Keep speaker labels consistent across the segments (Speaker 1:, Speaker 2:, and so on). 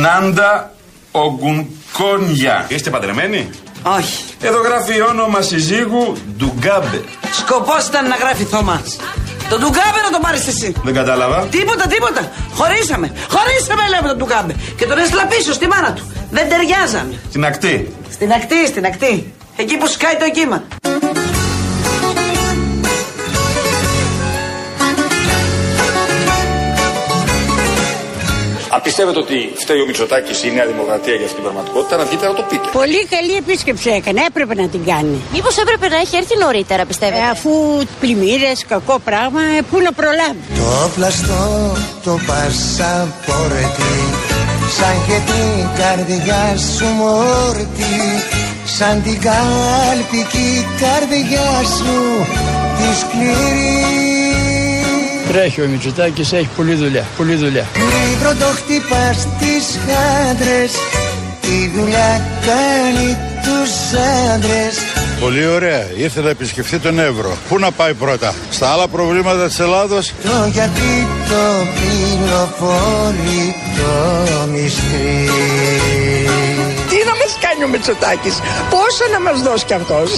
Speaker 1: Νάντα Ογκουνκόνια. Είστε παντρεμένοι;
Speaker 2: Όχι.
Speaker 1: Εδώ γράφει όνομα συζύγου Ντουγκάμπε.
Speaker 2: Σκοπός ήταν να γράφει Θωμάς. Το Ντουγκάμπε να το πάρεις εσύ.
Speaker 1: Δεν κατάλαβα.
Speaker 2: Τίποτα, τίποτα. Χωρίσαμε. Χωρίσαμε, λέμε τον Ντουγκάμπε. Και τον έστειλα πίσω στη μάνα του. Δεν ταιριάζαν.
Speaker 1: Στην ακτή.
Speaker 2: Στην ακτή, στην ακτή. Εκεί που σκάει το κύμα.
Speaker 1: Αν πιστεύετε ότι φταίει ο Μητσοτάκης ή η Νέα Δημοκρατία για αυτή την πραγματικότητα, να βγείτε να το πείτε.
Speaker 3: Πολύ καλή επίσκεψη έκανε, έπρεπε να την κάνει.
Speaker 4: Μήπως έπρεπε να έχει έρθει νωρίτερα, πιστεύετε;
Speaker 3: Ε, αφού πλημμύρες, κακό πράγμα, ε, πού να προλάβει.
Speaker 5: Το πλαστό, το πασαπόρτι Σαν και την καρδιά σου μόρτι Σαν την κάλπικη καρδιά σου Τη σκληρή
Speaker 6: Τρέχει ο Μητσοτάκης, έχει πολλή δουλειά, πολλή δουλειά.
Speaker 5: Μην πρωτοχτυπάς τις χάντρες Τη δουλειά κάνει τους άντρες
Speaker 7: Πολύ ωραία. Ήρθε να επισκεφθεί τον Εύρο. Πού να πάει πρώτα, στα άλλα προβλήματα της Ελλάδος;
Speaker 5: Το γιατί το πληροφορεί το μυστρή
Speaker 3: Τι να μας κάνει ο Μητσοτάκης, πόσα να μας δώσει κι αυτός;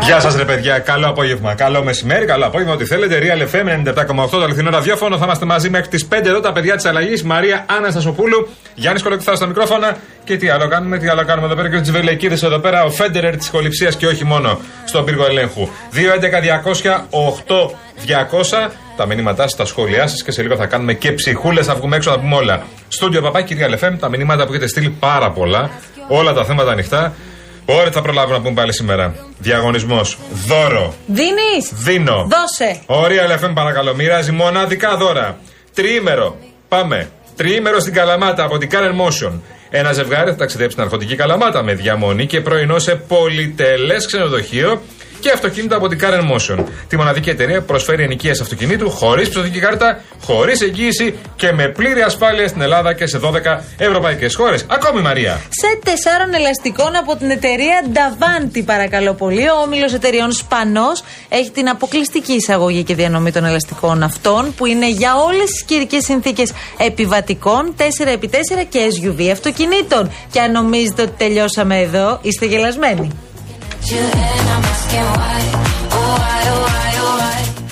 Speaker 8: Γεια σας, ρε παιδιά. Καλό απόγευμα. Καλό μεσημέρι, καλό απόγευμα. Ό,τι θέλετε. Real FM 97,8 το αληθινό ραδιόφωνο. Θα είμαστε μαζί μέχρι τις 5 εδώ τα παιδιά της αλλαγής. Μαρία Άννα Στασοπούλου, Γιάννης Κολοκυθά στα μικρόφωνα. Και τι άλλο κάνουμε, τι άλλο κάνουμε εδώ πέρα. Και ο Τζιβελεκίδης εδώ πέρα, ο Φέντερερ της κολυψία και όχι μόνο στον πύργο ελέγχου. 2.11.200.8.200 τα μηνύματά σας, τα σχόλιά σας και σε λίγο θα κάνουμε και ψυχούλες. Θα βγούμε έξω, θα πούμε όλα. Στούντιο παπά, κυρία Λεφέμ, τα μηνύματα που έχετε στείλει πάρα πολλά. Όλα τα θέματα ανοιχτά. Ωραία, θα προλάβουμε να πούμε πάλι σήμερα. Διαγωνισμός. Δώρο.
Speaker 9: Δίνεις;
Speaker 8: Δίνω.
Speaker 9: Δώσε.
Speaker 8: Ωραία, Λεφέμ, παρακαλώ. Μοιράζει μοναδικά δώρα. Τριήμερο. Πάμε. Τριήμερο στην Καλαμάτα από την Karen Motion. Ένα ζευγάρι θα ταξιδέψει στην Αρχοντική Καλαμάτα με διαμονή και πρωινό σε πολυτελές ξενοδοχείο και αυτοκίνητα από την Karen Motion. Τη μοναδική εταιρεία που προσφέρει ενοικίες αυτοκινήτου χωρίς πιστοτική κάρτα, χωρίς εγγύηση και με πλήρη ασφάλεια στην Ελλάδα και σε 12 ευρωπαϊκές χώρες. Ακόμη Μαρία.
Speaker 9: Σε τεσσάρων ελαστικών από την εταιρεία Davanti, παρακαλώ πολύ. Ο όμιλος εταιρεών Σπανός έχει την αποκλειστική εισαγωγή και διανομή των ελαστικών αυτών, που είναι για όλες τις καιρικές συνθήκες επιβατικών, 4x4 και SUV αυτοκινήτων. Και αν νομίζετε ότι τελειώσαμε εδώ, είστε γελασμένοι.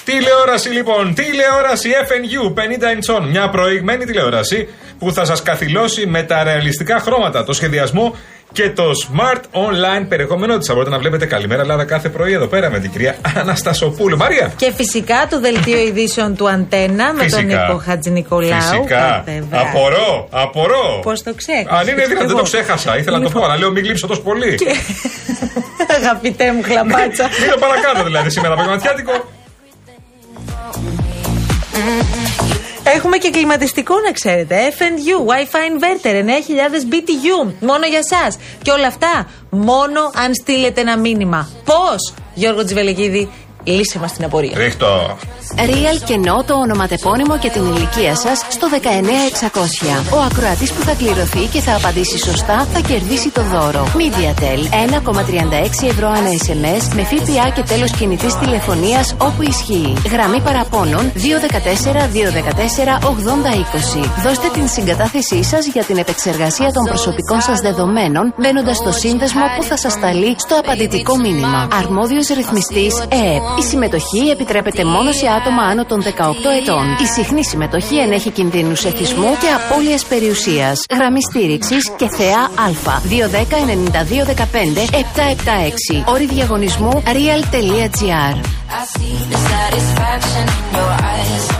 Speaker 8: Τηλεόραση λοιπόν, τηλεόραση FNU 50 inch on. Μια προηγμένη τηλεόραση που θα σας καθυλώσει με τα ρεαλιστικά χρώματα, το σχεδιασμό και το smart online περιεχόμενό της. Θα μπορείτε να βλέπετε καλημέρα Ελλάδα κάθε πρωί εδώ πέρα με την κυρία Αναστασοπούλου. Μαρία!
Speaker 9: Και φυσικά το δελτίο ειδήσεων του Αντένα με τον Νίκο Χατζη Νικολάου.
Speaker 8: Φυσικά. Απορώ, απορώ.
Speaker 9: Πώς το ξέχασα.
Speaker 8: Αν είναι δυνατόν, δεν το ξέχασα. Ήθελα να το πω, αλλά λέω μην γλύψω τόσο πολύ.
Speaker 9: Αγαπητέ μου χλαμπάτσα.
Speaker 8: Μην το παρακάνω δηλαδή σήμερα, πραγματιάτικο.
Speaker 9: Έχουμε και κλιματιστικό να ξέρετε. FNU, Wi-Fi Inverter, 9000 BTU. Μόνο για εσά. Και όλα αυτά μόνο αν στείλετε ένα μήνυμα. Πώς, Γιώργο Τζιβελεκίδη, λύσε μα την απορία.
Speaker 8: Ρίχτω.
Speaker 10: Real κενό το ονοματεπώνυμο και την ηλικία σας στο 19600. Ο ακροατής που θα κληρωθεί και θα απαντήσει σωστά θα κερδίσει το δώρο. Mediatel 1,36 ευρώ ανά SMS με ΦΠΑ και τέλος κινητής τηλεφωνίας όπου ισχύει. Γραμμή παραπώνων 214 214 8020. Δώστε την συγκατάθεσή σας για την επεξεργασία των προσωπικών σας δεδομένων μπαίνοντας στο σύνδεσμο που θα σας σταλεί στο απαντητικό μήνυμα. Αρμόδιος ρυθμιστής ΕΕΠ. Η συμμετοχή επιτρέπεται μόνο σε άτομα άνω των 18 ετών. Η συχνή συμμετοχή ενέχει κινδύνους εθισμού και απώλειας περιουσίας. Γραμμή στήριξης και θεά Α. 210-9215-776. Όρη διαγωνισμού real.gr.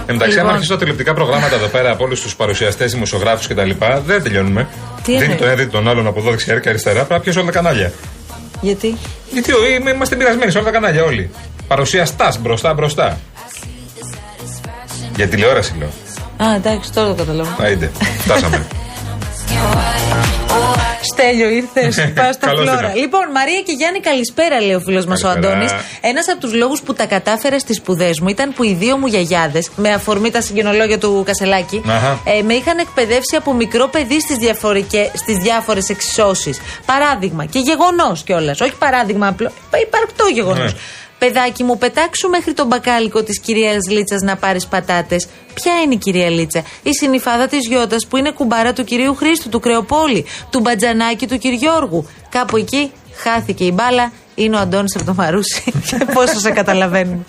Speaker 8: Εντάξει, αν αρχίσω τα τηλεοπτικά προγράμματα εδώ πέρα από όλους τους παρουσιαστές, δημοσιογράφους κτλ., δεν τελειώνουμε.
Speaker 9: Τι
Speaker 8: Δίνει
Speaker 9: εννοείς;
Speaker 8: το ένα, δίνει τον άλλον από εδώ δεξιά και αριστερά. Πρέπει να πιέσω όλα τα κανάλια.
Speaker 9: Γιατί;
Speaker 8: Γιατί ο- είμαι- είμαστε μοιρασμένοι σε όλα τα κανάλια όλοι. Παρουσιαστά μπροστά μπροστά. Για τηλεόραση λέω.
Speaker 9: Α, εντάξει, τώρα το καταλαβαίνω.
Speaker 8: Άιντε, φτάσαμε.
Speaker 9: Στέλιο, ήρθε. Πας στα
Speaker 8: Καλώς
Speaker 9: φλόρα.
Speaker 8: ήρθα.
Speaker 9: Λοιπόν, Μαρία και Γιάννη, καλησπέρα, λέει ο φίλος μας ο
Speaker 8: Καλησπέρα.
Speaker 9: Αντώνης. Ένας από τους λόγους που τα κατάφερα στις σπουδές μου ήταν που οι δύο μου γιαγιάδες, με αφορμή τα συγγενολόγια του Κασελάκη,
Speaker 8: Αχα.
Speaker 9: ε, με είχαν εκπαιδεύσει από μικρό παιδί στις στις διάφορες εξισώσεις. Παράδειγμα, και γεγονός κιόλας. Όχι παράδειγμα απλό, υπαρκτό γεγονός.
Speaker 8: Ναι.
Speaker 9: Παιδάκι μου, πετάξου μέχρι τον μπακάλικο της κυρίας Λίτσας να πάρεις πατάτες. Ποια είναι η κυρία Λίτσα, η συνυφάδα της Γιώτας που είναι κουμπάρα του κυρίου Χρήστου, του Κρεοπόλη, του Μπατζανάκη του Κυριόργου. Κάπου εκεί χάθηκε η μπάλα, είναι ο Αντώνης από το Μαρούσι. Και πόσο σε καταλαβαίνουμε.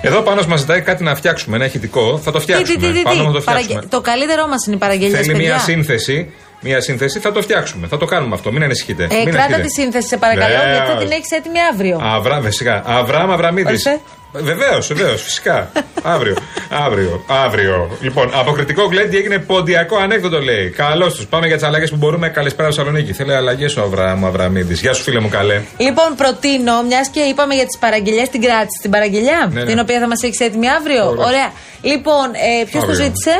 Speaker 8: Εδώ πάνω μας ζητάει κάτι να φτιάξουμε, ένα ηχητικό. Θα το
Speaker 9: Τι, τι, τι,
Speaker 8: φτιάξουμε.
Speaker 9: τι,
Speaker 8: Πάνω
Speaker 9: τι.
Speaker 8: θα το
Speaker 9: Παραγγε-
Speaker 8: φτιάξουμε.
Speaker 9: Το καλύτερό μας είναι οι παραγγελίες,
Speaker 8: Θέλει μια
Speaker 9: παιδιά.
Speaker 8: σύνθεση. Μια σύνθεση θα το φτιάξουμε. Θα το κάνουμε αυτό. Μην ανησυχείτε.
Speaker 9: Ε,
Speaker 8: Μην
Speaker 9: κράτα
Speaker 8: ανησυχείτε.
Speaker 9: τη σύνθεση, σε παρακαλώ,
Speaker 8: Ναι,
Speaker 9: γιατί θα
Speaker 8: όχι.
Speaker 9: την έχεις έτοιμη αύριο.
Speaker 8: Αβρά, φυσικά. Αβράμ Αβραμίδης.
Speaker 9: Ορίστε.
Speaker 8: Βεβαίως, βεβαίως, φυσικά. αύριο. Αύριο. Αύριο. Λοιπόν, αποκριτικό γκλέντι έγινε ποντιακό ανέκδοτο λέει. Καλώς τους. Πάμε για τις αλλαγές που μπορούμε. Καλησπέρα Θεσσαλονίκη. Θέλει αλλαγές ο Αβραάμ Αβραμίδης. Γεια σου, φίλε μου, καλέ.
Speaker 9: Λοιπόν, προτείνω, μιας και είπαμε για τις παραγγελίε, την κράτηση την παραγγελιά,
Speaker 8: Ναι, ναι.
Speaker 9: την οποία θα μας έχεις έτοιμη αύριο.
Speaker 8: Ωραία.
Speaker 9: Ωραία. Λοιπόν, ε, ποιος το
Speaker 8: Αύριο.
Speaker 9: ζήτησε,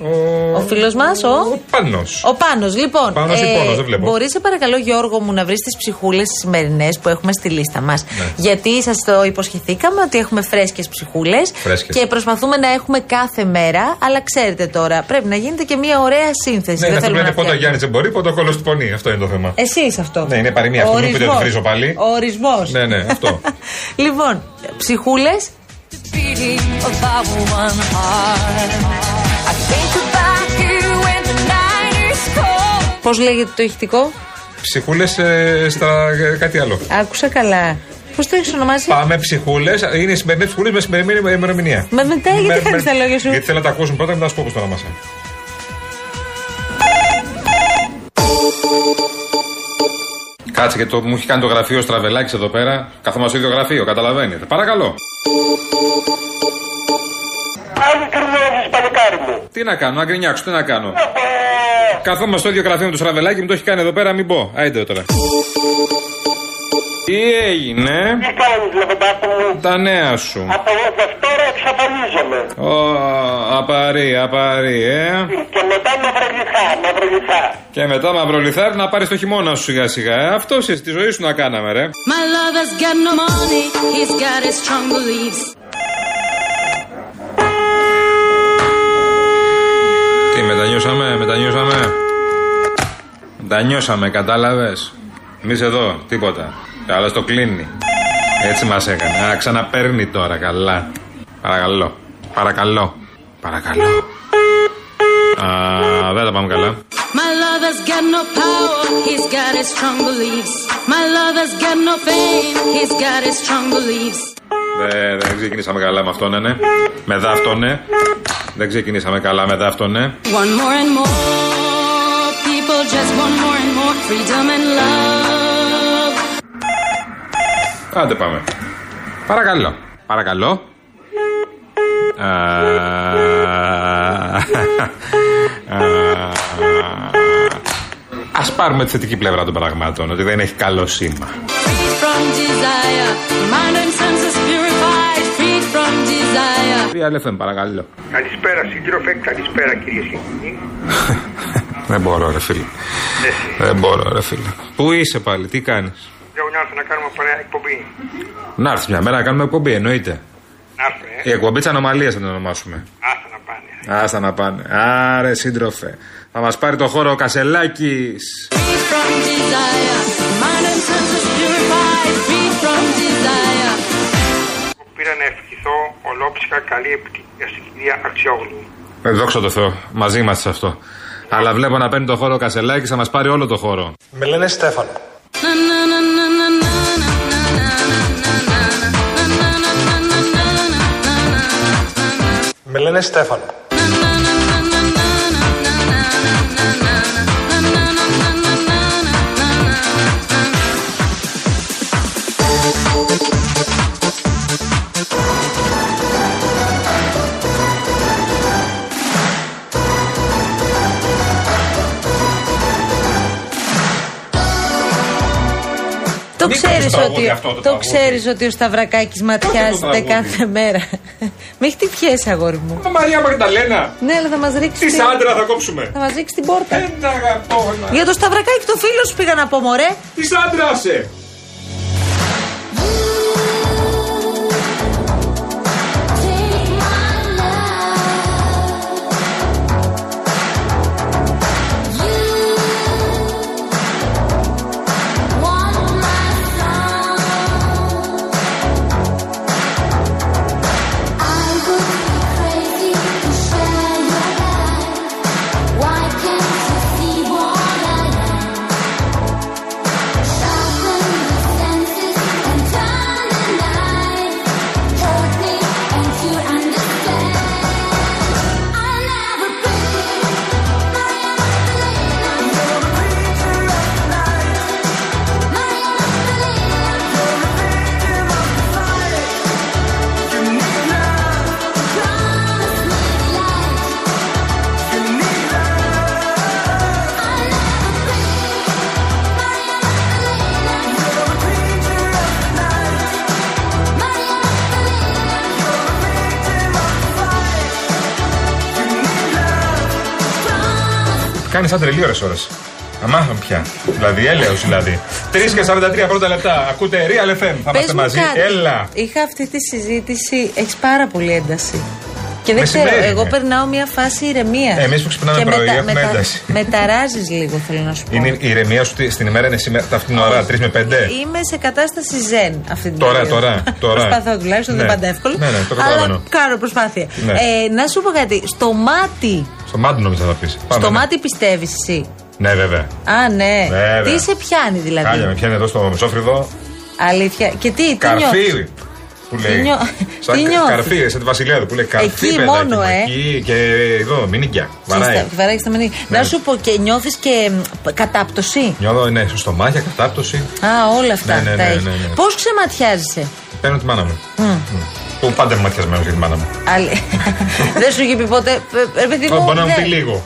Speaker 8: Ο,
Speaker 9: ο φίλος μας, ο.
Speaker 8: Πάνος.
Speaker 9: Ο Πάνος, λοιπόν.
Speaker 8: Πάνος ή Πόνος, δεν βλέπω.
Speaker 9: Μπορείς, σε παρακαλώ, Γιώργο μου, να βρεις τις ψυχούλες τις σημερινές που έχουμε στη λίστα μας.
Speaker 8: Ναι.
Speaker 9: Γιατί σας το υποσχεθήκαμε ότι έχουμε φρέσκες ψυχούλες.
Speaker 8: Φρέσκες.
Speaker 9: Και προσπαθούμε να έχουμε κάθε μέρα. Αλλά ξέρετε τώρα, πρέπει να γίνεται και μια ωραία σύνθεση.
Speaker 8: Ναι,
Speaker 9: Δεν
Speaker 8: να
Speaker 9: θέλουμε
Speaker 8: πούμε
Speaker 9: να
Speaker 8: πότε ο
Speaker 9: φτιάχνουμε.
Speaker 8: Γιάννη δεν μπορεί, πότε ο κόλλο του πονεί. Αυτό είναι το θέμα.
Speaker 9: Εσύ αυτό.
Speaker 8: Ναι, είναι παροιμία αυτή, μην πείτε ότι βρίζω πάλι.
Speaker 9: Ο ορισμός.
Speaker 8: Ναι, ναι, αυτό.
Speaker 9: λοιπόν, ψυχούλες. Πώς λέγεται το ηχητικό,
Speaker 8: Ψυχούλες στα ε, κάτι άλλο.
Speaker 9: Άκουσα καλά. Πώς το έχεις ονομάσει,
Speaker 8: Πάμε ψυχούλες. Είναι οι σημερινέ ψυχούλες με σημερινή ημερομηνία.
Speaker 9: Με μετά, γιατί
Speaker 8: Με-
Speaker 9: κάνεις
Speaker 8: με-
Speaker 9: τα λόγια σου;
Speaker 8: Γιατί θέλω να τα ακούσουν πρώτα, μετά να σου πω πώς το ονόμασα. Κάτσε και το, μου έχει κάνει το γραφείο Στραβελάκης εδώ πέρα. Καθόμαστε στο ίδιο γραφείο, καταλαβαίνετε. Παρακαλώ.
Speaker 11: Άλλη κρυβεύεις παλικάρι μου.
Speaker 8: Τι να κάνω, να γκρινιάξω, τι να κάνω. Καθόμαστε στο ίδιο γραφείο με το Στραβελάκη, μου το έχει κάνει εδώ πέρα, μην πω. Άιντε τώρα. Τι έγινε,
Speaker 11: Τι κάνεις λεβεντάκο μου;
Speaker 8: τα νέα σου.
Speaker 11: Από Δευτέρα εξαφανίζομαι.
Speaker 8: Ω, απαρή, απαρή, ε.
Speaker 11: Και μετά μαυρολιθά, μαυρολιθά.
Speaker 8: Και μετά μαυρολιθάρι να πάρεις το χειμώνα σου σιγά σιγά. Ε. Αυτό εσύ στη ζωή σου να κάναμε, ρε.
Speaker 12: My lover's got no money, he's got his strong beliefs.
Speaker 8: Τι, μετανιώσαμε, μετανιώσαμε. Μετανιώσαμε, κατάλαβες. Εμείς εδώ, τίποτα. Αλλά το κλείνει. Έτσι μας έκανε. Α, ξαναπαίρνει τώρα, καλά. Παρακαλώ. Παρακαλώ. Παρακαλώ. Α, δεν τα πάμε καλά.
Speaker 12: My lover's got no power, he's got his strong beliefs. My lover's got no fame, he's got his strong beliefs.
Speaker 8: Δεν, δεν ξεκινήσαμε καλά με αυτόν, ναι, ναι. Με δάφτωνε. Δεν ξεκινήσαμε καλά με δάφτωνε.
Speaker 12: Want more and more, people just want more and more freedom and love.
Speaker 8: Άντε πάμε. Παρακαλώ. Παρακαλώ. Α, α, Ας πάρουμε τη θετική πλευρά των πραγμάτων, ότι δεν έχει καλό σήμα.
Speaker 12: Desire.
Speaker 8: 3 FM, παρακαλώ.
Speaker 13: Καλησπέρα, σύντροφε. Καλησπέρα, κυρίε και κύριοι.
Speaker 8: Δεν μπορώ, ρε φίλε. Δεν μπορώ, ρε φίλε. Πού είσαι πάλι, τι κάνεις;
Speaker 13: Λέω να έρθω να κάνουμε παρέα εκπομπή.
Speaker 8: Να έρθεις μια μέρα να κάνουμε εκπομπή, εννοείται.
Speaker 13: Να έρθω, ε.
Speaker 8: Η εκπομπή της ανομαλίας θα την ονομάσουμε.
Speaker 13: Άστα να πάνε.
Speaker 8: Άστα να πάνε. Άρε, σύντροφε. Θα μας πάρει το χώρο ο
Speaker 13: Κασελάκης. Ολόψυχα καλή επιτυχία στην κυρία Αξιόγλου.
Speaker 8: Ε, δόξα τω Θεώ, μαζί είμαστε σε αυτό. Αλλά βλέπω να παίρνει το χώρο ο Κασελάκης, θα μας πάρει όλο το χώρο.
Speaker 13: Με λένε Στέφανο.
Speaker 12: Na na na na na na na na
Speaker 13: Με λένε Στέφανο.
Speaker 9: Το
Speaker 8: Μην
Speaker 9: ξέρεις
Speaker 8: κάνεις τραγούδι
Speaker 9: ότι,
Speaker 8: αυτό το
Speaker 9: το
Speaker 8: τραγούδι.
Speaker 9: ξέρεις ότι ο Σταυρακάκης ματιάζεται
Speaker 8: τραγούδι.
Speaker 9: κάθε μέρα. Με έχει χτυπιέσει, αγόρι μου.
Speaker 8: Μα Μαρία Μαγδαλένα,
Speaker 9: Ναι, αλλά θα μας ρίξει.
Speaker 8: τι
Speaker 9: την-
Speaker 8: άντρα θα κόψουμε.
Speaker 9: Θα μας ρίξει την πόρτα.
Speaker 8: Δεν τα αγαπώ, να.
Speaker 9: Για το Σταυρακάκη το φίλο σου πήγα να πω, μωρέ.
Speaker 8: Τι άντρα σε. Κάνει σαν τρελή ώρες ώρες. Αμάθαμε πια. Δηλαδή, έλεος δηλαδή. 3 και 43 πρώτα λεπτά. Ακούτε Real FM. Θα
Speaker 9: Πες
Speaker 8: είμαστε
Speaker 9: μου
Speaker 8: μαζί.
Speaker 9: κάτι.
Speaker 8: Έλα.
Speaker 9: Είχα αυτή τη συζήτηση, έχεις πάρα πολύ ένταση. Και δεν
Speaker 8: Μεσημέρι
Speaker 9: ξέρω,
Speaker 8: είναι.
Speaker 9: εγώ περνάω μια φάση ηρεμίας.
Speaker 8: Εμείς που ξυπνάμε πρωί έχουμε ένταση.
Speaker 9: Με ταράζει λίγο, θέλω να σου πω.
Speaker 8: Είναι η ηρεμία σου τι- στην ημέρα είναι σήμερα, τα αυτήν την ώρα, 3 με 5.
Speaker 9: Είμαι σε κατάσταση ζεν αυτή την
Speaker 8: Τώρα,
Speaker 9: περίοδο.
Speaker 8: τώρα, τώρα.
Speaker 9: Προσπαθώ τουλάχιστον, δεν
Speaker 8: Ναι.
Speaker 9: είναι πάντα εύκολο.
Speaker 8: Ναι, ναι, το
Speaker 9: αλλά
Speaker 8: καταλαβαίνω.
Speaker 9: κάνω προσπάθεια.
Speaker 8: Ναι.
Speaker 9: Ε, να σου πω κάτι. Στο μάτι,
Speaker 8: Στο μάτι νόμιζα θα πεις.
Speaker 9: στο μάτι πιστεύεις εσύ;
Speaker 8: Ναι, βέβαια.
Speaker 9: Α, ναι.
Speaker 8: Βέβαια.
Speaker 9: Τι σε πιάνει δηλαδή;
Speaker 8: Κάλια με πιάνει εδώ στο μεσόφρυδο.
Speaker 9: Αλήθεια. Και τι, τι νιώθεις;
Speaker 8: Καρφί. Που λέει.
Speaker 9: νιώ-
Speaker 8: Σαν
Speaker 9: τι
Speaker 8: κα-
Speaker 9: νιώθεις;
Speaker 8: καρφί, σαν τη Βασιλιάδου που λέει καρφί.
Speaker 9: Εκεί
Speaker 8: παιδάκι
Speaker 9: μόνο,
Speaker 8: μου,
Speaker 9: ε.
Speaker 8: Εκεί και εδώ, μηνύκια. Βαράει.
Speaker 9: Σωστά, βαράει στα μενή.
Speaker 8: Ναι.
Speaker 9: Να σου πω και νιώθεις και μ, κατάπτωση;
Speaker 8: Νιώθω, ναι, στο στομάχια, κατάπτωση.
Speaker 9: Α, όλα αυτά
Speaker 8: Ναι, ναι,
Speaker 9: τα
Speaker 8: ναι,
Speaker 9: έχεις.
Speaker 8: ναι, ναι.
Speaker 9: Πώς ξεματιάζεσαι;
Speaker 8: Παίρνω τη μάνα μου.
Speaker 9: Μμ.
Speaker 8: Που πάντα είμαι ματιασμένο για τη μάνα μου.
Speaker 9: Άλλη- δεν σου είχε πει ποτέ. ε, ε, παιδί μου,
Speaker 8: Μπορεί να μου
Speaker 9: δεν.
Speaker 8: πει λίγο.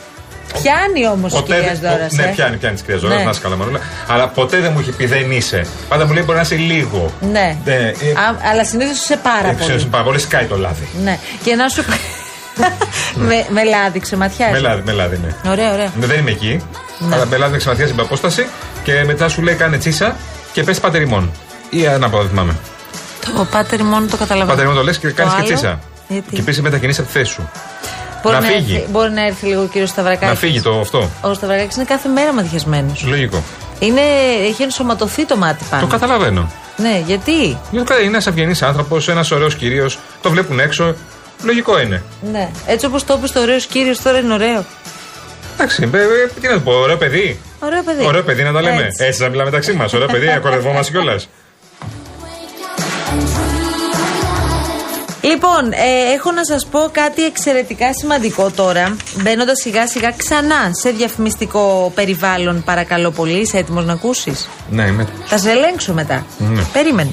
Speaker 9: Πιάνει όμως η κυρία
Speaker 8: δεν-
Speaker 9: Δώρα.
Speaker 8: Ναι, πιάνει, πιάνει τη κυρία Ζώρας,
Speaker 9: Ναι.
Speaker 8: να είσαι καλά, Μανούλα. Αλλά ποτέ δεν μου έχει πει δεν είσαι. Πάντα μου λέει μπορεί να είσαι λίγο.
Speaker 9: Ναι.
Speaker 8: Ναι, ε,
Speaker 9: Α, αλλά συνήθως είσαι πάρα
Speaker 8: ε, ξέρω,
Speaker 9: πολύ.
Speaker 8: σε πάρα πολύ σκάει το λάδι.
Speaker 9: Ναι. Και να σου πω. με, με λάδι ξεματιάζει.
Speaker 8: Με λάδι, με λάδι, ναι.
Speaker 9: Ωραία, ωραία.
Speaker 8: Ναι, Δεν είμαι εκεί.
Speaker 9: Ναι.
Speaker 8: Αλλά με λάδι με ξεματιάζει με απόσταση και μετά σου λέει κάνε τσίσα και πες πατερημόν. Ή ένα από δεν θυμάμαι.
Speaker 9: Το πάτερ μόνο το καταλαβαίνω.
Speaker 8: Πατερημόν το λες και κάνεις και
Speaker 9: άλλο;
Speaker 8: τσίσα.
Speaker 9: Γιατί;
Speaker 8: Και επίση μετακινήσει από τη θέση σου.
Speaker 9: Μπορεί
Speaker 8: να
Speaker 9: να,
Speaker 8: φύγει.
Speaker 9: Έρθει, μπορεί να έρθει λίγο ο κύριος Σταυρακάκης.
Speaker 8: Να φύγει το αυτό.
Speaker 9: Ο Σταυρακάκης είναι κάθε μέρα ματιασμένο.
Speaker 8: Λογικό.
Speaker 9: Είναι, έχει ενσωματωθεί το μάτι πάνω.
Speaker 8: Το καταλαβαίνω.
Speaker 9: Ναι, γιατί;
Speaker 8: Γιατί είναι ένας ευγενής άνθρωπος, ένας ωραίος κυρίω. Το βλέπουν έξω. Λογικό είναι.
Speaker 9: Ναι. Έτσι όπως το είπες το ωραίος κύριος, τώρα είναι ωραίο.
Speaker 8: Εντάξει, ε, ε, τι να το πω, ωραίο παιδί.
Speaker 9: Ωραίο παιδί.
Speaker 8: Ωραίο παιδί να τα λέμε.
Speaker 9: Έτσι.
Speaker 8: Έτσι, να μιλάμε μεταξύ μας. Ωραίο παιδί, ακορδευόμαστε κιόλας.
Speaker 9: Λοιπόν, ε, έχω να σας πω κάτι εξαιρετικά σημαντικό τώρα. Μπαίνοντας σιγά σιγά ξανά σε διαφημιστικό περιβάλλον, παρακαλώ πολύ. Είσαι έτοιμος να ακούσεις;
Speaker 8: Ναι, είμαι.
Speaker 9: Θα σε ελέγξω μετά.
Speaker 8: Ναι.
Speaker 9: Περίμενε.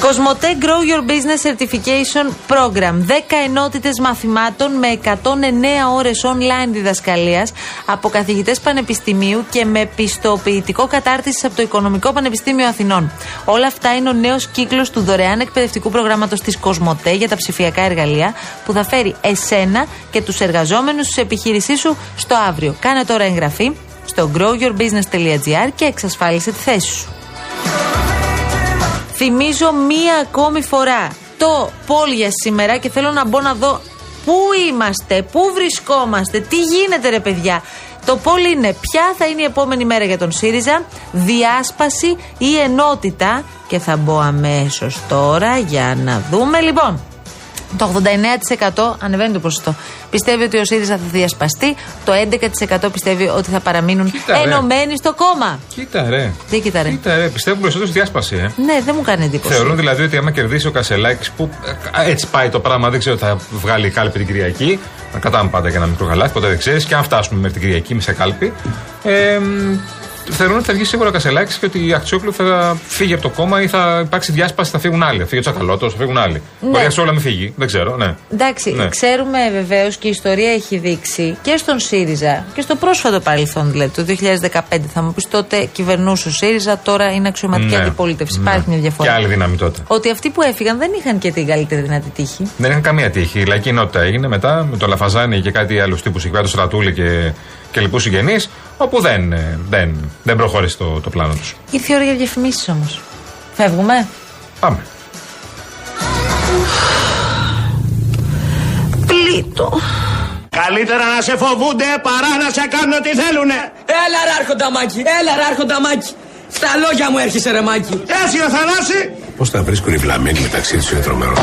Speaker 9: Κοσμοτέ Grow Your Business Certification Program. 10 ενότητες μαθημάτων με 109 ώρες online διδασκαλίας από καθηγητές πανεπιστημίου και με πιστοποιητικό κατάρτισης από το Οικονομικό Πανεπιστήμιο Αθηνών. Όλα αυτά είναι ο νέος κύκλος του δωρεάν εκπαιδευτικού προγράμματος της Κοσμοτέ για τα ψηφιακά εργαλεία που θα φέρει εσένα και τους εργαζόμενους της επιχείρησής σου στο αύριο. Κάνε τώρα εγγραφή στο growyourbusiness.gr και εξασφάλισε τη θέση σου. Θυμίζω μία ακόμη φορά το poll για σήμερα και θέλω να μπω να δω πού είμαστε, πού βρισκόμαστε, τι γίνεται ρε παιδιά. Το poll είναι ποια θα είναι η επόμενη μέρα για τον ΣΥΡΙΖΑ, διάσπαση ή ενότητα και θα μπω αμέσως τώρα για να δούμε λοιπόν. Το 89% ανεβαίνει το ποσοστό. Πιστεύει ότι ο ΣΥΡΙΖΑ θα διασπαστεί. Το 11% πιστεύει ότι θα παραμείνουν
Speaker 8: Κοίτα, ρε.
Speaker 9: ενωμένοι στο κόμμα.
Speaker 8: Κοίτα ρε.
Speaker 9: Τι κοίτα ρε.
Speaker 8: Κοίτα ρε, πιστεύουν περισσότερο στη διάσπαση, ε.
Speaker 9: Ναι, δεν μου κάνει εντύπωση.
Speaker 8: Θεωρούν δηλαδή ότι άμα κερδίσει ο Κασελάκης, που ε, έτσι πάει το πράγμα, δεν ξέρω θα βγάλει κάλπη την Κυριακή. Να κατάμε πάντα και ένα μικρό γαλάτι, ποτέ δεν ξέρεις. Και αν φτάσουμε μέχρι την Κυριακή με σε κάλπη. Ε, μ, θεωρούν ότι θα βγει σίγουρα ο Κασελάκης και ότι η Αξιόπουλο θα φύγει από το κόμμα ή θα υπάρξει διάσπαση, θα φύγουν άλλοι. Θα φύγει ο Τσακαλώτος, θα φύγουν άλλοι.
Speaker 9: Ναι.
Speaker 8: Μπορεί η Αξιόπουλο να μην φύγει, δεν ξέρω, ναι.
Speaker 9: Εντάξει,
Speaker 8: Ναι.
Speaker 9: ξέρουμε βεβαίως και η ιστορία έχει δείξει και στον ΣΥΡΙΖΑ και στο πρόσφατο παρελθόν, δηλαδή το 2015. Θα μου πεις τότε κυβερνούσε ο ΣΥΡΙΖΑ, τώρα είναι αξιωματική
Speaker 8: Ναι.
Speaker 9: αντιπολίτευση.
Speaker 8: Ναι.
Speaker 9: Υπάρχει μια διαφορά.
Speaker 8: Και άλλη δύναμη τότε.
Speaker 9: Ότι αυτοί που έφυγαν δεν είχαν και την καλύτερη δυνατή τύχη.
Speaker 8: Δεν είχαν καμία τύχη. Η λαϊκή ενότητα έγινε μετά με το Λαφαζάνι και κάτι άλλους τύπους εκεί πέρα, το Στρατούλη και, και λοιπούς συγγενείς, όπου δεν, ε, δεν, δεν προχώρησε το, το πλάνο τους.
Speaker 9: Ήρθε η ώρα για διαφημίσεις όμως. Φεύγουμε;
Speaker 8: Πάμε.
Speaker 9: Πλήτο.
Speaker 14: Καλύτερα να σε φοβούνται παρά να σε κάνουν ό,τι θέλουνε.
Speaker 15: Έλα ρε άρχοντα Μάκη, έλα ρε άρχοντα Μάκη. Στα λόγια μου έρχεσαι ρε Μάκη.
Speaker 14: Έτσι ο Θανάση.
Speaker 16: Πώς τα βρίσκουν οι βλαμμένοι μεταξύ τους είναι τρομερό.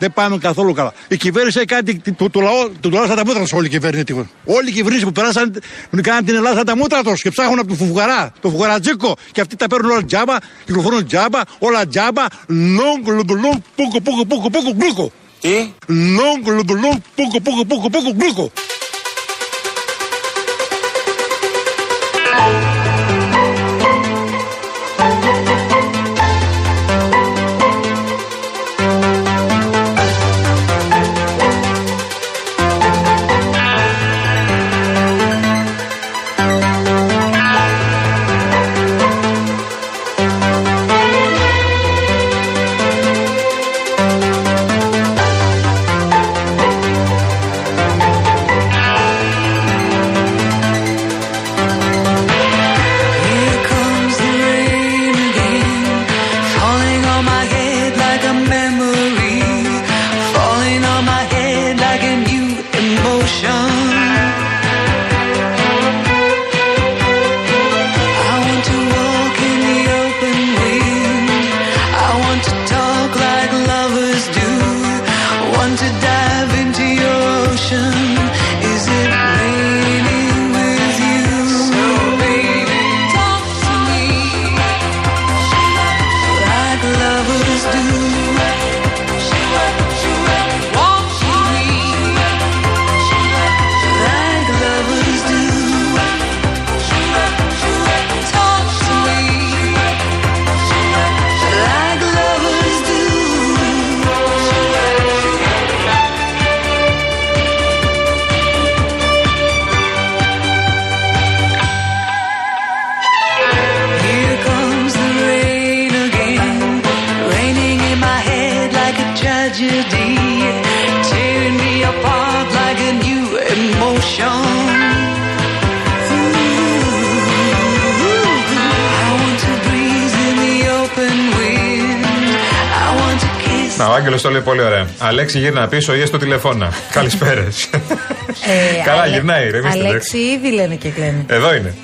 Speaker 17: Δεν πάμε καθόλου καλά. Η κυβέρνηση έχει κάνει το, το, λαό, το λαός σαν τα μούτρα τους όλη η κυβέρνηση. Όλοι οι κυβερνήσει που περάσαν κάναν την Ελλάδα σαν τα μούτρα τους και ψάχνουν από το φουγαρά, το φουγαρατζίκο. Και αυτοί τα παίρνουν όλα τζάμπα, κυκλοφορούν τζάμπα, όλα τζάμπα. Λόγκ, λουγκουλούγκ, πούκο, πούκο, πούκο, πούκο, γκλούκο.
Speaker 14: Τι;
Speaker 17: Λόγκ, λουγκουλούγκ, πούκο, πούκο, πούκο, πούκο,
Speaker 8: Άγγελος το λέει πολύ ωραία. Αλέξη, γύρνα πίσω ή στο τηλεφώνα. Καλησπέρε.
Speaker 9: Ε,
Speaker 8: Καλά,
Speaker 9: Ale-
Speaker 8: γυρνάει, ρε, εμείς την
Speaker 9: Αλέξη, ήδη λένε και κλαίνουν.
Speaker 8: Εδώ είναι.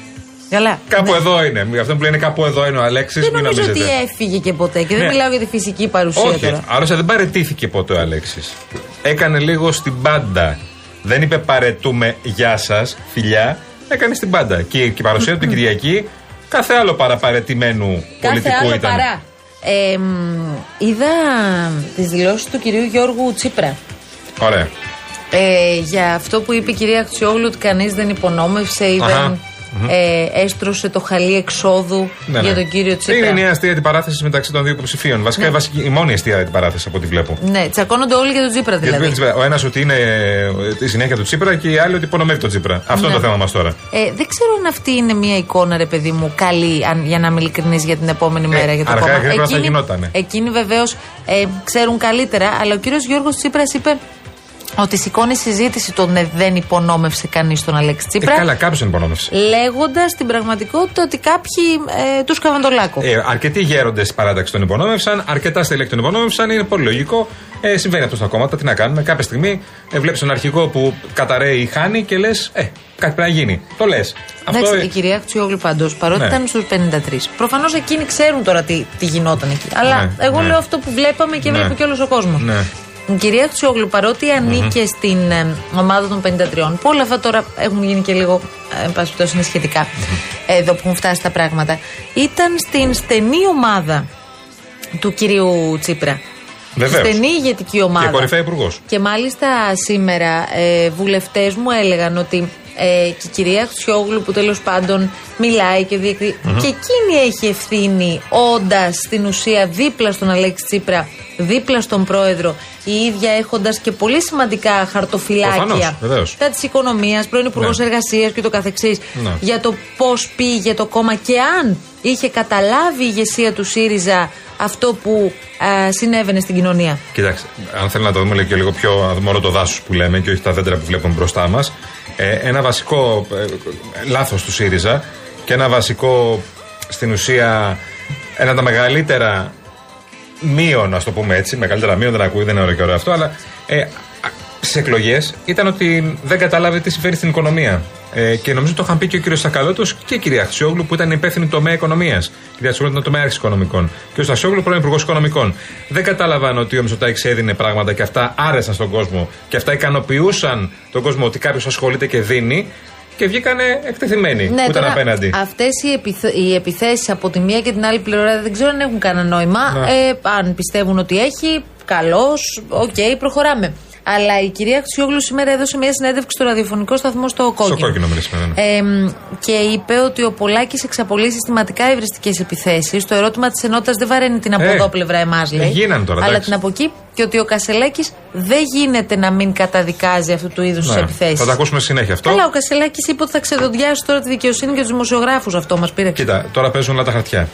Speaker 9: Καλά.
Speaker 8: Κάπου εδώ είναι. Αυτό που λένε κάπου εδώ είναι ο Αλέξης.
Speaker 9: Δεν
Speaker 8: Μην
Speaker 9: νομίζω ότι
Speaker 8: νομίζετε.
Speaker 9: έφυγε και ποτέ και δεν
Speaker 8: Ναι.
Speaker 9: μιλάω για τη φυσική παρουσία
Speaker 8: Όχι,
Speaker 9: τώρα.
Speaker 8: άλλωστε δεν παρετήθηκε ποτέ ο Αλέξης. Έκανε λίγο στην πάντα. Δεν είπε παρετούμε γεια σας, φιλιά. Έκανε στην πάντα. Και η παρουσία του την Κυριακή, κάθε άλλο παραπαρετημένου
Speaker 9: Κάθε
Speaker 8: πολιτικού
Speaker 9: άλλο
Speaker 8: ήταν.
Speaker 9: παρά. Ε, μ, είδα τις δηλώσεις του κυρίου Γιώργου Τσίπρα.
Speaker 8: Ωραία.
Speaker 9: Ε, για αυτό που είπε η κυρία Αξιόγλου ότι κανείς δεν υπονόμευσε ή
Speaker 8: Αχα.
Speaker 9: Δεν ε, έστρωσε το χαλί εξόδου
Speaker 8: Ναι,
Speaker 9: για
Speaker 8: ναι.
Speaker 9: τον κύριο Τσίπρα.
Speaker 8: Είναι η νέα αστεία αντιπαράθεση μεταξύ των δύο υποψηφίων. Βασικά
Speaker 9: Ναι.
Speaker 8: η, βασική, η μόνη αστεία αντιπαράθεση από ό,τι βλέπω.
Speaker 9: Ναι, τσακώνονται όλοι για τον Τσίπρα
Speaker 8: Γιατί
Speaker 9: δηλαδή.
Speaker 8: ο ένας ότι είναι ε, η συνέχεια του Τσίπρα και η άλλη ότι υπονομεύει τον Τσίπρα. Αυτό
Speaker 9: Ναι.
Speaker 8: είναι το θέμα μας τώρα.
Speaker 9: Ε, δεν ξέρω αν αυτή είναι μια εικόνα, ρε παιδί μου, καλή, αν, για να είμαι ειλικρινής για την επόμενη μέρα. για το
Speaker 8: Ε, αργά ή
Speaker 9: κόμμα.
Speaker 8: γρήγορα θα γινότανε.
Speaker 9: Εκείνοι βεβαίως ε, ξέρουν καλύτερα, αλλά ο κύριος Γιώργος Τσίπρας είπε ότι σηκώνει συζήτηση το ναι, δεν υπονόμευσε κανείς τον Αλέξη
Speaker 8: Ε,
Speaker 9: Τσίπρα.
Speaker 8: καλά, κάποιος δεν υπονόμευσε.
Speaker 9: Λέγοντας στην πραγματικότητα ότι κάποιοι ε, τους σκάβαν το λάκκο.
Speaker 8: Ε, αρκετοί γέροντες τη παράταξη τον υπονόμευσαν, αρκετά στελέχη τον υπονόμευσαν. Είναι πολύ λογικό. Ε, συμβαίνει αυτό στα κόμματα. Τι να κάνουμε. Κάποια στιγμή ε, βλέπεις τον αρχηγό που καταραίει ή χάνει και λες, Ε, κάτι πρέπει να γίνει. Το λες. Αυτό.
Speaker 9: Εντάξει,
Speaker 8: ε,
Speaker 9: η κυρία Χτσιόγλου πάντως, παρότι
Speaker 8: Ναι.
Speaker 9: ήταν στους 53, προφανώς εκείνοι ξέρουν τώρα τι, τι γινόταν εκεί. Αλλά
Speaker 8: Ναι,
Speaker 9: εγώ
Speaker 8: ναι.
Speaker 9: λέω αυτό που βλέπαμε και
Speaker 8: Ναι.
Speaker 9: βλέπει και όλος ο κόσμος.
Speaker 8: Ναι.
Speaker 9: Η κυρία Χτσιόγλου, παρότι ανήκε στην ε, ομάδα των 53, που όλα αυτά τώρα έχουν γίνει και λίγο, ε, εν πάση περιπτώσει, είναι σχετικά, εδώ που έχουν φτάσει τα πράγματα, ήταν στην στενή ομάδα του κυρίου Τσίπρα.
Speaker 8: Βεβαίως.
Speaker 9: Στενή ηγετική ομάδα.
Speaker 8: Και κορυφαία υπουργός.
Speaker 9: Και μάλιστα σήμερα ε, βουλευτές μου έλεγαν ότι ε, και η κυρία Χτσιόγλου που τέλος πάντων μιλάει και διεκδικεί.
Speaker 18: Μμμ.
Speaker 9: Και εκείνη έχει ευθύνη, όντας στην ουσία δίπλα στον Αλέξη Τσίπρα, δίπλα στον πρόεδρο, η ίδια έχοντας και πολύ σημαντικά χαρτοφυλάκια.
Speaker 8: Προφανώς, βεβαίως.
Speaker 9: Τα της οικονομίας, πρώην Υπουργός
Speaker 8: Ναι.
Speaker 9: Εργασίας και το καθεξής
Speaker 8: Ναι.
Speaker 9: για το πώς πήγε το κόμμα και αν είχε καταλάβει η ηγεσία του ΣΥΡΙΖΑ αυτό που α, συνέβαινε στην κοινωνία.
Speaker 8: Κοιτάξτε, αν θέλει να το δούμε λίγο και λίγο πιο, να δούμε όλο το δάσος που λέμε και όχι τα δέντρα που βλέπουμε μπροστά μας. Ε, ένα βασικό ε, λάθος του ΣΥΡΙΖΑ και ένα βασικό στην ουσία ένα από τα μεγαλύτερα μείον, ας το πούμε έτσι. Μεγαλύτερα μείον δεν ακούει, δεν είναι ωραίο και ωραίο αυτό, αλλά ε, στι εκλογές ήταν ότι δεν κατάλαβε τι συμφέρει στην οικονομία. Ε, και νομίζω το είχαν πει και ο κύριος Σακαλώτος και η κυρία Αξιόγλου που ήταν υπεύθυνη τομέα οικονομίας. Η κυρία Αξιόγλου ήταν τομέα οικονομικών. Και ο Σαξιόγλου πρώην υπουργός οικονομικών. Δεν κατάλαβαν ότι ο Μητσοτάκης έδινε πράγματα και αυτά άρεσαν στον κόσμο και αυτά ικανοποιούσαν τον κόσμο ότι κάποιος ασχολείται και δίνει. Και βγήκανε εκτεθειμένοι που ήταν απέναντι.
Speaker 9: Αυτές οι, επιθ, οι επιθέσεις από τη μία και την άλλη πλευρά δεν ξέρω αν έχουν κανένα νόημα.
Speaker 8: Ναι.
Speaker 9: Ε, αν πιστεύουν ότι έχει, καλώς, οκ, προχωράμε. Αλλά η κυρία Αχτσιόγλου σήμερα έδωσε μια συνέντευξη στο ραδιοφωνικό σταθμό στο Κόκκινο.
Speaker 8: Στο κόκκινο μιλήσαμε. ναι.
Speaker 9: Ε, μ, και είπε ότι ο Πολάκης εξαπολύει συστηματικά ευριστικέ επιθέσεις. Το ερώτημα της ενότητας δεν βαραίνει την από
Speaker 8: Ε,
Speaker 9: εδώ πλευρά εμάς, λέει.
Speaker 8: ε, γίνανε τώρα,
Speaker 9: αλλά
Speaker 8: εντάξει.
Speaker 9: την από εκεί και ότι ο Κασελάκης δεν γίνεται να μην καταδικάζει αυτού του είδους τις
Speaker 8: Ναι,
Speaker 9: επιθέσεις.
Speaker 8: θα τα ακούσουμε συνέχεια αυτό.
Speaker 9: Καλά, ο Κασελάκης είπε ότι θα ξεδοντιάσει τώρα τη δικαιοσύνη και τους δημοσιογράφους. Αυτό μας πήρε.
Speaker 8: Κοίτα, τώρα παίζουν όλα τα χαρτιά.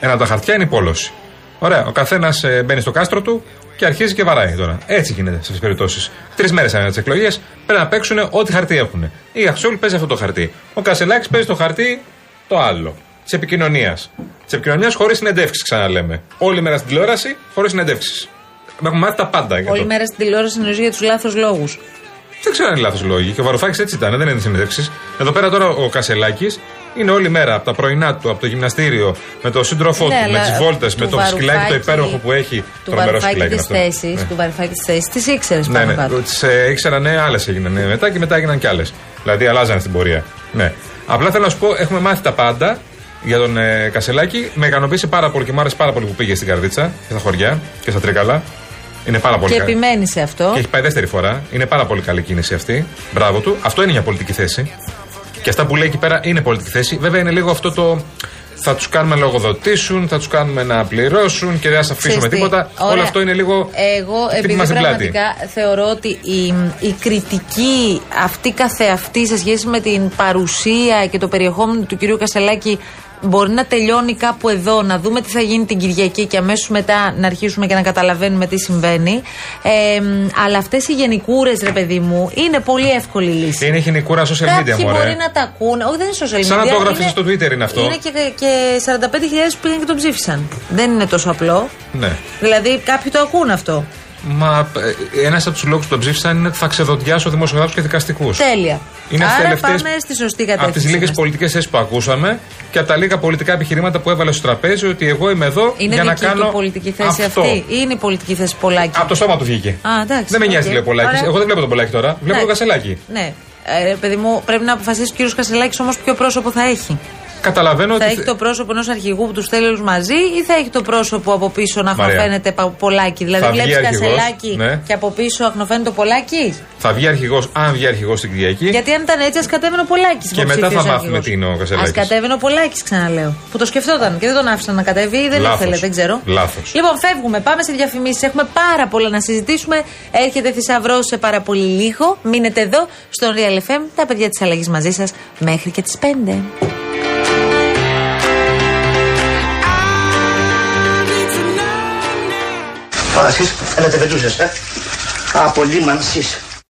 Speaker 8: Ένα από τα χαρτιά είναι η πόλωση. Ωραία, ο καθένας μπαίνει στο κάστρο του και αρχίζει και βαράει τώρα. Έτσι γίνεται σε αυτές τις περιπτώσεις. Τρεις μέρες ανά τις εκλογές πρέπει να παίξουν ό,τι χαρτί έχουν. Η Αξιόλου παίζει αυτό το χαρτί. Ο Κασελάκης παίζει το χαρτί το άλλο. Της επικοινωνίας. Της επικοινωνίας χωρίς συνεντεύξεις, ξαναλέμε. Όλη μέρα στην τηλεόραση χωρίς συνεντεύξεις. Έχουμε μάθει τα πάντα για
Speaker 9: Όλη
Speaker 8: το.
Speaker 9: μέρα στην τηλεόραση εννοείς για τους λάθος λόγους.
Speaker 8: Δεν ξέρω αν είναι λάθος λόγοι. Και ο Βαρουφάκης έτσι ήταν, δεν είναι συνεντεύξεις. Εδώ πέρα τώρα ο Κασελάκης είναι όλη μέρα από τα πρωινά του, από το γυμναστήριο, με τον σύντροφό
Speaker 9: Ναι,
Speaker 8: του, με
Speaker 9: αλλά
Speaker 8: τις βόλτες,
Speaker 9: του
Speaker 8: με το σκυλάκι το
Speaker 9: Βαρουφάκη-
Speaker 8: υπέροχο που έχει.
Speaker 9: Του
Speaker 8: Τρομερό
Speaker 9: βαρφάκι
Speaker 8: σκυλάκι
Speaker 9: της
Speaker 8: είναι αυτό.
Speaker 9: θέσης.
Speaker 8: Ναι.
Speaker 9: Του βαρφάκι της θέσης. Τις ήξερες
Speaker 8: Ναι,
Speaker 9: πάνω
Speaker 8: ναι.
Speaker 9: κάτω.
Speaker 8: Τις, ε, ήξερα, ναι, άλλες έγιναν ναι, μετά και μετά έγιναν κι άλλες. Δηλαδή αλλάζανε στην πορεία. Ναι. Απλά θέλω να σου πω, έχουμε μάθει τα πάντα για τον ε, Κασελάκη. Με ικανοποίησε πάρα πολύ και μου άρεσε πάρα πολύ που πήγε στην Καρδίτσα και στα χωριά και στα Τρίκαλα. Είναι πάρα πολύ
Speaker 9: Και
Speaker 8: καλή.
Speaker 9: επιμένει σε αυτό.
Speaker 8: Και έχει πάει δεύτερη φορά. Είναι πάρα πολύ καλή κίνηση αυτή. Μπράβο του. Αυτό είναι μια πολιτική θέση. Και αυτά που λέει εκεί πέρα είναι πολιτική θέση. Βέβαια είναι λίγο αυτό το. Θα τους κάνουμε να λογοδοτήσουν, θα τους κάνουμε να πληρώσουν και δεν θα αφήσουμε
Speaker 9: Ξέρεις τι,
Speaker 8: τίποτα.
Speaker 9: ωραία.
Speaker 8: Όλο αυτό είναι λίγο.
Speaker 9: Εγώ,
Speaker 8: χτύπημα
Speaker 9: επειδή
Speaker 8: στην πλάτη.
Speaker 9: πραγματικά θεωρώ ότι η, η κριτική αυτή καθεαυτή σε σχέση με την παρουσία και το περιεχόμενο του κυρίου Κασελάκη μπορεί να τελειώνει κάπου εδώ, να δούμε τι θα γίνει την Κυριακή και αμέσως μετά να αρχίσουμε και να καταλαβαίνουμε τι συμβαίνει. Ε, μ, αλλά αυτές οι γενικούρες, ρε παιδί μου, είναι πολύ εύκολη λύση.
Speaker 8: Είναι γενικούρα social media,
Speaker 9: Κάποιοι
Speaker 8: μωρέ.
Speaker 9: μπορεί να τα ακούνε. Όχι, δεν είναι social media.
Speaker 8: Σαν να το έγραφες
Speaker 9: είναι-
Speaker 8: στο Twitter είναι αυτό.
Speaker 9: Είναι και, και 45.000 που πήγαν και τον ψήφισαν. Δεν είναι τόσο απλό.
Speaker 8: Ναι.
Speaker 9: Δηλαδή, κάποιοι το ακούν αυτό.
Speaker 8: Μα ένας από τους λόγου που τον ψήφισαν είναι ότι θα ξεδοντιάσω δημοσιογράφους και δικαστικούς.
Speaker 9: Τέλεια.
Speaker 8: Είναι
Speaker 9: Άρα
Speaker 8: τελευταίες-
Speaker 9: πάμε στη σωστή
Speaker 8: Από τις
Speaker 9: κατεύθυνση.
Speaker 8: λίγες
Speaker 9: είμαστε.
Speaker 8: πολιτικές θέσεις που ακούσαμε και από τα λίγα πολιτικά επιχειρήματα που έβαλε στο τραπέζι ότι εγώ είμαι εδώ
Speaker 9: Είναι
Speaker 8: για να
Speaker 9: δική
Speaker 8: κάνω.
Speaker 9: του πολιτική θέση
Speaker 8: αυτό.
Speaker 9: αυτή; Ή είναι η πολιτική θέση Πολάκη;
Speaker 8: Από το στόμα του βγήκε.
Speaker 9: Α, εντάξει.
Speaker 8: Δεν με νοιάζει,
Speaker 9: οκ.
Speaker 8: λέει ο Πολάκης.
Speaker 9: Ωραία.
Speaker 8: Εγώ δεν βλέπω τον Πολάκη τώρα. Βλέπω
Speaker 9: Ναι.
Speaker 8: τον Κασελάκη.
Speaker 9: Ναι. Ε, παιδί μου, πρέπει να αποφασίσει ο κύριος Κασελάκης όμως ποιο πρόσωπο θα έχει.
Speaker 8: Καταλαβαίνω
Speaker 9: Θα
Speaker 8: ότι.
Speaker 9: έχει το πρόσωπο ενός αρχηγού που τους θέλει όλους μαζί ή θα έχει το πρόσωπο από πίσω να
Speaker 8: Μαρία.
Speaker 9: αχνοφαίνεται πα- Πολάκη; Δηλαδή,
Speaker 8: Θα βγει
Speaker 9: βλέπει
Speaker 8: αρχηγός,
Speaker 9: Κασελάκη
Speaker 8: ναι.
Speaker 9: και από πίσω αχνοφαίνεται το Πολάκη;
Speaker 8: Θα βγει αρχηγός, αν βγει αρχηγός στην Κυριακή.
Speaker 9: Γιατί αν ήταν έτσι, ας κατέβαινε ο Πολάκης.
Speaker 8: Και μετά θα μάθουμε τι είναι ο
Speaker 9: Α
Speaker 8: Κασελάκης.
Speaker 9: κατέβαινε ο Πολάκης, ξαναλέω. Που το σκεφτόταν και δεν τον άφησαν να κατέβει ή δεν
Speaker 8: Λάθος.
Speaker 9: ήθελε, δεν ξέρω.
Speaker 8: Λάθος.
Speaker 9: Λοιπόν, φεύγουμε, πάμε σε διαφημίσεις. Έχουμε πάρα πολλά να συζητήσουμε. Έρχεται θησαυρό σε πάρα πολύ λίγο. Μείνετε εδώ στον Real FM, τα παιδιά της αλλαγής μαζί σας μέχρι και τις 5.
Speaker 5: Τώρα εσείς έλατε πετούσες, ε. Από λίμαν εσείς.